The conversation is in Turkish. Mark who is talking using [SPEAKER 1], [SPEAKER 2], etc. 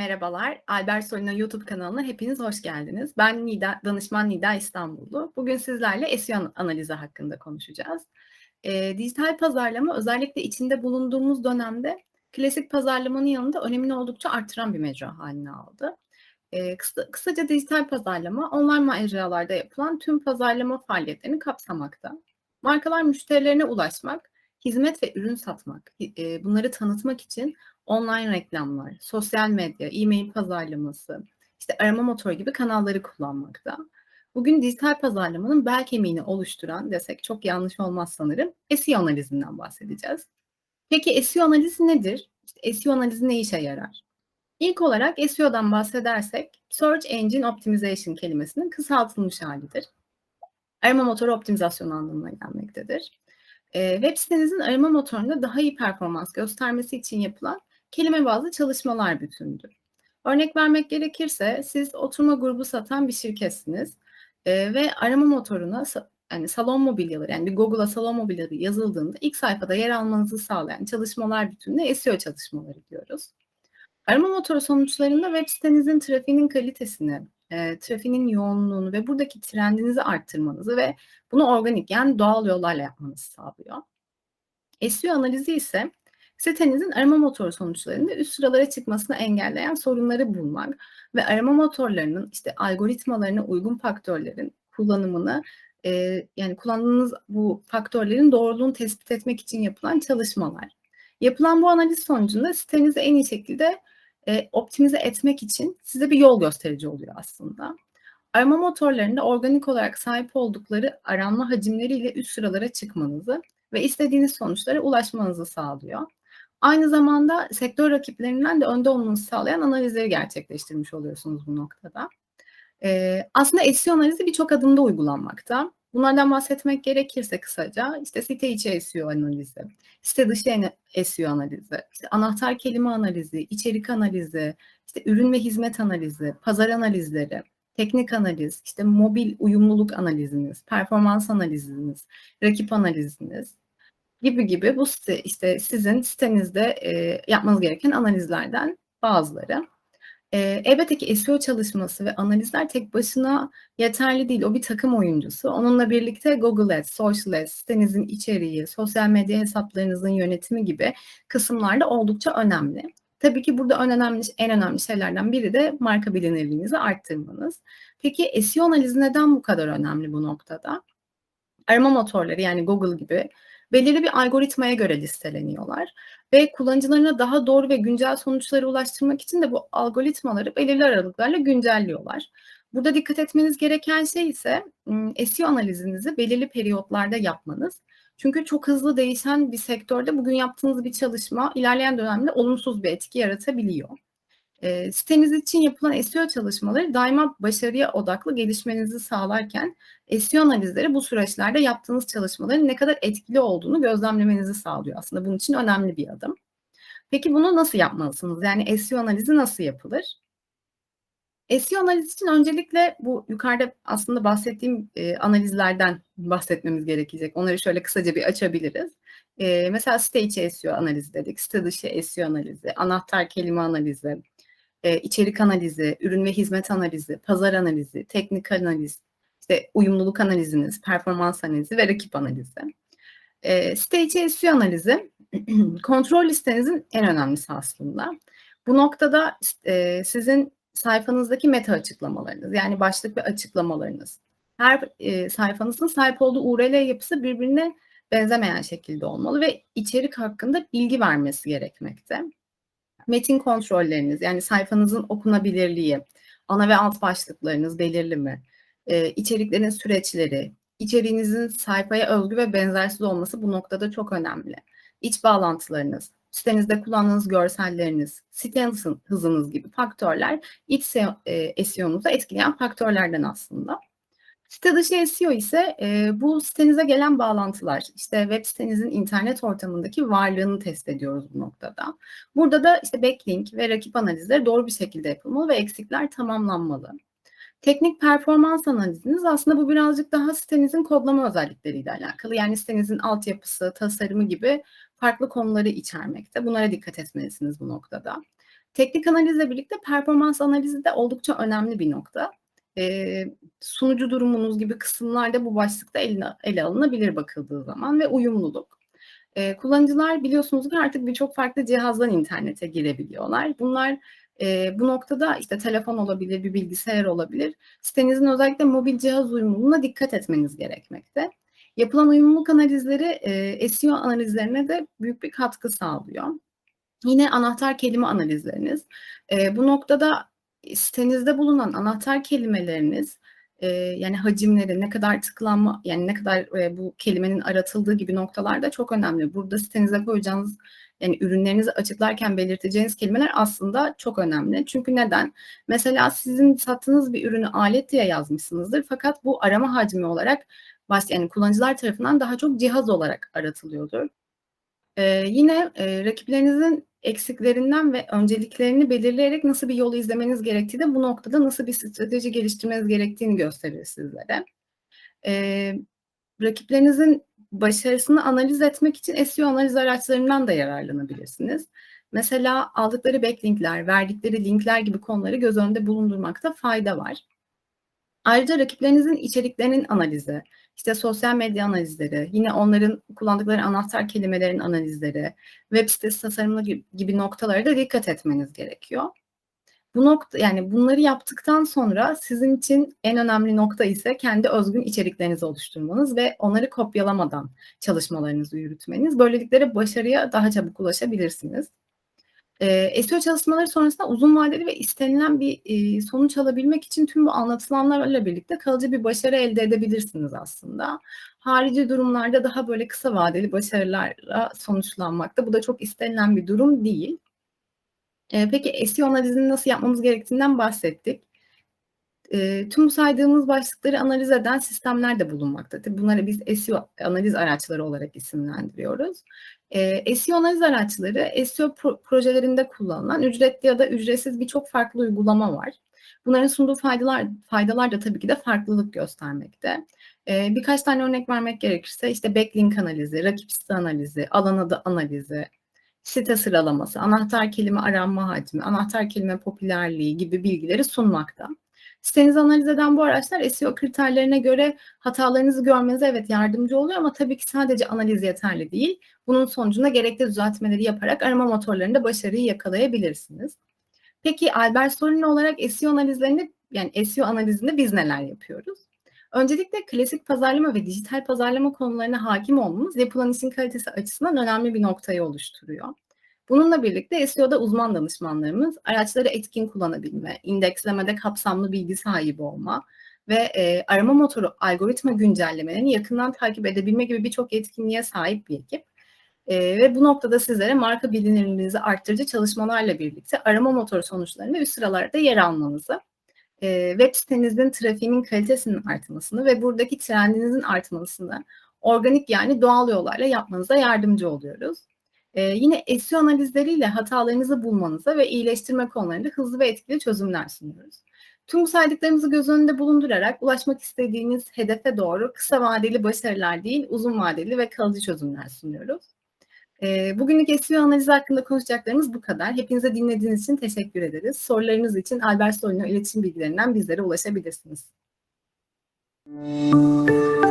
[SPEAKER 1] Merhabalar, Albert Solina YouTube kanalına hepiniz hoş geldiniz. Ben Nida, danışman Nida İstanbullu. Bugün sizlerle SEO analizi hakkında konuşacağız. E, dijital pazarlama özellikle içinde bulunduğumuz dönemde klasik pazarlamanın yanında önemini oldukça arttıran bir mecra haline aldı. E, kısa, kısaca dijital pazarlama, online mecralarda yapılan tüm pazarlama faaliyetlerini kapsamakta. Markalar müşterilerine ulaşmak, hizmet ve ürün satmak, e, bunları tanıtmak için online reklamlar, sosyal medya, e-mail pazarlaması, işte arama motoru gibi kanalları kullanmakta. Bugün dijital pazarlamanın bel kemiğini oluşturan desek çok yanlış olmaz sanırım SEO analizinden bahsedeceğiz. Peki SEO analizi nedir? İşte SEO analizi ne işe yarar? İlk olarak SEO'dan bahsedersek Search Engine Optimization kelimesinin kısaltılmış halidir. Arama motoru optimizasyonu anlamına gelmektedir. Web sitenizin arama motorunda daha iyi performans göstermesi için yapılan kelime bazlı çalışmalar bütündür. Örnek vermek gerekirse siz oturma grubu satan bir şirketsiniz ve arama motoruna yani salon mobilyaları yani bir Google'a salon mobilyaları yazıldığında ilk sayfada yer almanızı sağlayan çalışmalar bütününe SEO çalışmaları diyoruz. Arama motoru sonuçlarında web sitenizin trafiğinin kalitesini, e, trafiğinin yoğunluğunu ve buradaki trendinizi arttırmanızı ve bunu organik yani doğal yollarla yapmanızı sağlıyor. SEO analizi ise Sitenizin arama motoru sonuçlarında üst sıralara çıkmasını engelleyen sorunları bulmak ve arama motorlarının işte algoritmalarına uygun faktörlerin kullanımını e, yani kullandığınız bu faktörlerin doğruluğunu tespit etmek için yapılan çalışmalar. Yapılan bu analiz sonucunda sitenizi en iyi şekilde e, optimize etmek için size bir yol gösterici oluyor aslında. Arama motorlarında organik olarak sahip oldukları aranma hacimleriyle üst sıralara çıkmanızı ve istediğiniz sonuçlara ulaşmanızı sağlıyor. Aynı zamanda sektör rakiplerinden de önde olmanızı sağlayan analizleri gerçekleştirmiş oluyorsunuz bu noktada. Ee, aslında SEO analizi birçok adımda uygulanmakta. Bunlardan bahsetmek gerekirse kısaca işte site içi SEO analizi, site dışı SEO analizi, işte anahtar kelime analizi, içerik analizi, işte ürün ve hizmet analizi, pazar analizleri, teknik analiz, işte mobil uyumluluk analiziniz, performans analiziniz, rakip analiziniz, gibi gibi bu site işte sizin sitenizde e, yapmanız gereken analizlerden bazıları. E, elbette ki SEO çalışması ve analizler tek başına yeterli değil. O bir takım oyuncusu. Onunla birlikte Google Ads, Social Ads, sitenizin içeriği, sosyal medya hesaplarınızın yönetimi gibi kısımlarda oldukça önemli. Tabii ki burada önemli, en önemli şeylerden biri de marka bilinirliğinizi arttırmanız. Peki SEO analizi neden bu kadar önemli bu noktada? Arama motorları yani Google gibi belirli bir algoritmaya göre listeleniyorlar ve kullanıcılarına daha doğru ve güncel sonuçları ulaştırmak için de bu algoritmaları belirli aralıklarla güncelliyorlar. Burada dikkat etmeniz gereken şey ise SEO analizinizi belirli periyotlarda yapmanız. Çünkü çok hızlı değişen bir sektörde bugün yaptığınız bir çalışma ilerleyen dönemde olumsuz bir etki yaratabiliyor. E, siteniz için yapılan SEO çalışmaları daima başarıya odaklı gelişmenizi sağlarken SEO analizleri bu süreçlerde yaptığınız çalışmaların ne kadar etkili olduğunu gözlemlemenizi sağlıyor. Aslında bunun için önemli bir adım. Peki bunu nasıl yapmalısınız? Yani SEO analizi nasıl yapılır? SEO analiz için öncelikle bu yukarıda aslında bahsettiğim e, analizlerden bahsetmemiz gerekecek. Onları şöyle kısaca bir açabiliriz. E, mesela site içi SEO analizi dedik, site dışı SEO analizi, anahtar kelime analizi, e, içerik analizi, ürün ve hizmet analizi, pazar analizi, teknik analiz, işte uyumluluk analiziniz, performans analizi ve rakip analizi. E, site içi SEO analizi kontrol listenizin en önemlisi aslında. Bu noktada e, sizin sayfanızdaki meta açıklamalarınız yani başlık ve açıklamalarınız. Her e, sayfanızın sahip olduğu URL yapısı birbirine benzemeyen şekilde olmalı ve içerik hakkında bilgi vermesi gerekmekte metin kontrolleriniz yani sayfanızın okunabilirliği, ana ve alt başlıklarınız belirli mi? Ee, içeriklerin süreçleri, içeriğinizin sayfaya özgü ve benzersiz olması bu noktada çok önemli. İç bağlantılarınız, sitenizde kullandığınız görselleriniz, site hızınız gibi faktörler iç SEO'nuzu etkileyen faktörlerden aslında. Site dışı SEO ise e, bu sitenize gelen bağlantılar, işte web sitenizin internet ortamındaki varlığını test ediyoruz bu noktada. Burada da işte backlink ve rakip analizleri doğru bir şekilde yapılmalı ve eksikler tamamlanmalı. Teknik performans analiziniz aslında bu birazcık daha sitenizin kodlama özellikleriyle alakalı. Yani sitenizin altyapısı, tasarımı gibi farklı konuları içermekte. Bunlara dikkat etmelisiniz bu noktada. Teknik analizle birlikte performans analizi de oldukça önemli bir nokta. Eee, sunucu durumunuz gibi kısımlarda bu başlıkta eline ele alınabilir bakıldığı zaman ve uyumluluk. Eee, kullanıcılar biliyorsunuz ki artık birçok farklı cihazdan internete girebiliyorlar. Bunlar, eee, bu noktada, işte, telefon olabilir, bir bilgisayar olabilir. Sitenizin özellikle mobil cihaz uyumluluğuna dikkat etmeniz gerekmekte. Yapılan uyumluluk analizleri, eee, SEO analizlerine de büyük bir katkı sağlıyor. Yine anahtar kelime analizleriniz. Eee, bu noktada sitenizde bulunan anahtar kelimeleriniz, eee, yani hacimleri, ne kadar tıklanma, yani ne kadar, eee, bu kelimenin aratıldığı gibi noktalar da çok önemli. Burada sitenize koyacağınız, yani ürünlerinizi açıklarken belirteceğiniz kelimeler aslında çok önemli. Çünkü neden? Mesela sizin sattığınız bir ürünü alet diye yazmışsınızdır fakat bu arama hacmi olarak yani kullanıcılar tarafından daha çok cihaz olarak aratılıyordur. Eee, yine, eee, rakiplerinizin eksiklerinden ve önceliklerini belirleyerek nasıl bir yolu izlemeniz gerektiği de bu noktada nasıl bir strateji geliştirmeniz gerektiğini gösterir sizlere. Eee, rakiplerinizin başarısını analiz etmek için SEO analiz araçlarından da yararlanabilirsiniz. Mesela aldıkları backlink'ler, verdikleri linkler gibi konuları göz önünde bulundurmakta fayda var. Ayrıca rakiplerinizin içeriklerinin analizi, işte sosyal medya analizleri, yine onların kullandıkları anahtar kelimelerin analizleri, web sitesi tasarımı gibi noktalara da dikkat etmeniz gerekiyor. Bu nokta yani bunları yaptıktan sonra sizin için en önemli nokta ise kendi özgün içeriklerinizi oluşturmanız ve onları kopyalamadan çalışmalarınızı yürütmeniz. Böylelikle başarıya daha çabuk ulaşabilirsiniz. Eee, SEO çalışmaları sonrasında uzun vadeli ve istenilen bir, iii, sonuç alabilmek için tüm bu anlatılanlarla birlikte kalıcı bir başarı elde edebilirsiniz aslında. Harici durumlarda daha böyle kısa vadeli başarılarla sonuçlanmakta. Bu da çok istenilen bir durum değil. Eee, peki SEO analizini nasıl yapmamız gerektiğinden bahsettik. Eee, tüm bu saydığımız başlıkları analiz eden sistemler de bulunmakta. Tabii bunlara biz SEO analiz araçları olarak isimlendiriyoruz. Eee, SEO analiz araçları SEO pro projelerinde kullanılan ücretli ya da ücretsiz birçok farklı uygulama var. Bunların sunduğu faydalar faydalar da tabii ki de farklılık göstermekte. Eee, birkaç tane örnek vermek gerekirse, işte, backlink analizi, rakip site analizi, alan adı analizi, site sıralaması, anahtar kelime aranma hacmi, anahtar kelime popülerliği gibi bilgileri sunmakta. Sitenizi analiz eden bu araçlar SEO kriterlerine göre hatalarınızı görmenize evet yardımcı oluyor ama tabii ki sadece analiz yeterli değil. Bunun sonucunda gerekli düzeltmeleri yaparak arama motorlarında başarıyı yakalayabilirsiniz. Peki Albert Solini olarak SEO analizlerini yani SEO analizinde biz neler yapıyoruz? Öncelikle klasik pazarlama ve dijital pazarlama konularına hakim olmamız yapılan işin kalitesi açısından önemli bir noktayı oluşturuyor. Bununla birlikte SEO'da uzman danışmanlarımız araçları etkin kullanabilme, indekslemede kapsamlı bilgi sahibi olma ve e, arama motoru algoritma güncellemelerini yakından takip edebilme gibi birçok yetkinliğe sahip bir ekip. E, ve bu noktada sizlere marka bilinirliğinizi arttırıcı çalışmalarla birlikte arama motoru sonuçlarında üst sıralarda yer almanızı, e, web sitenizin trafiğinin kalitesinin artmasını ve buradaki trendinizin artmasını organik yani doğal yollarla yapmanıza yardımcı oluyoruz. Ee, yine SEO analizleriyle hatalarınızı bulmanıza ve iyileştirme konularında hızlı ve etkili çözümler sunuyoruz. Tüm saydıklarımızı göz önünde bulundurarak ulaşmak istediğiniz hedefe doğru kısa vadeli başarılar değil, uzun vadeli ve kalıcı çözümler sunuyoruz. Ee, bugünlük SEO analizi hakkında konuşacaklarımız bu kadar. Hepinize dinlediğiniz için teşekkür ederiz. Sorularınız için Albert Solino iletişim bilgilerinden bizlere ulaşabilirsiniz. Müzik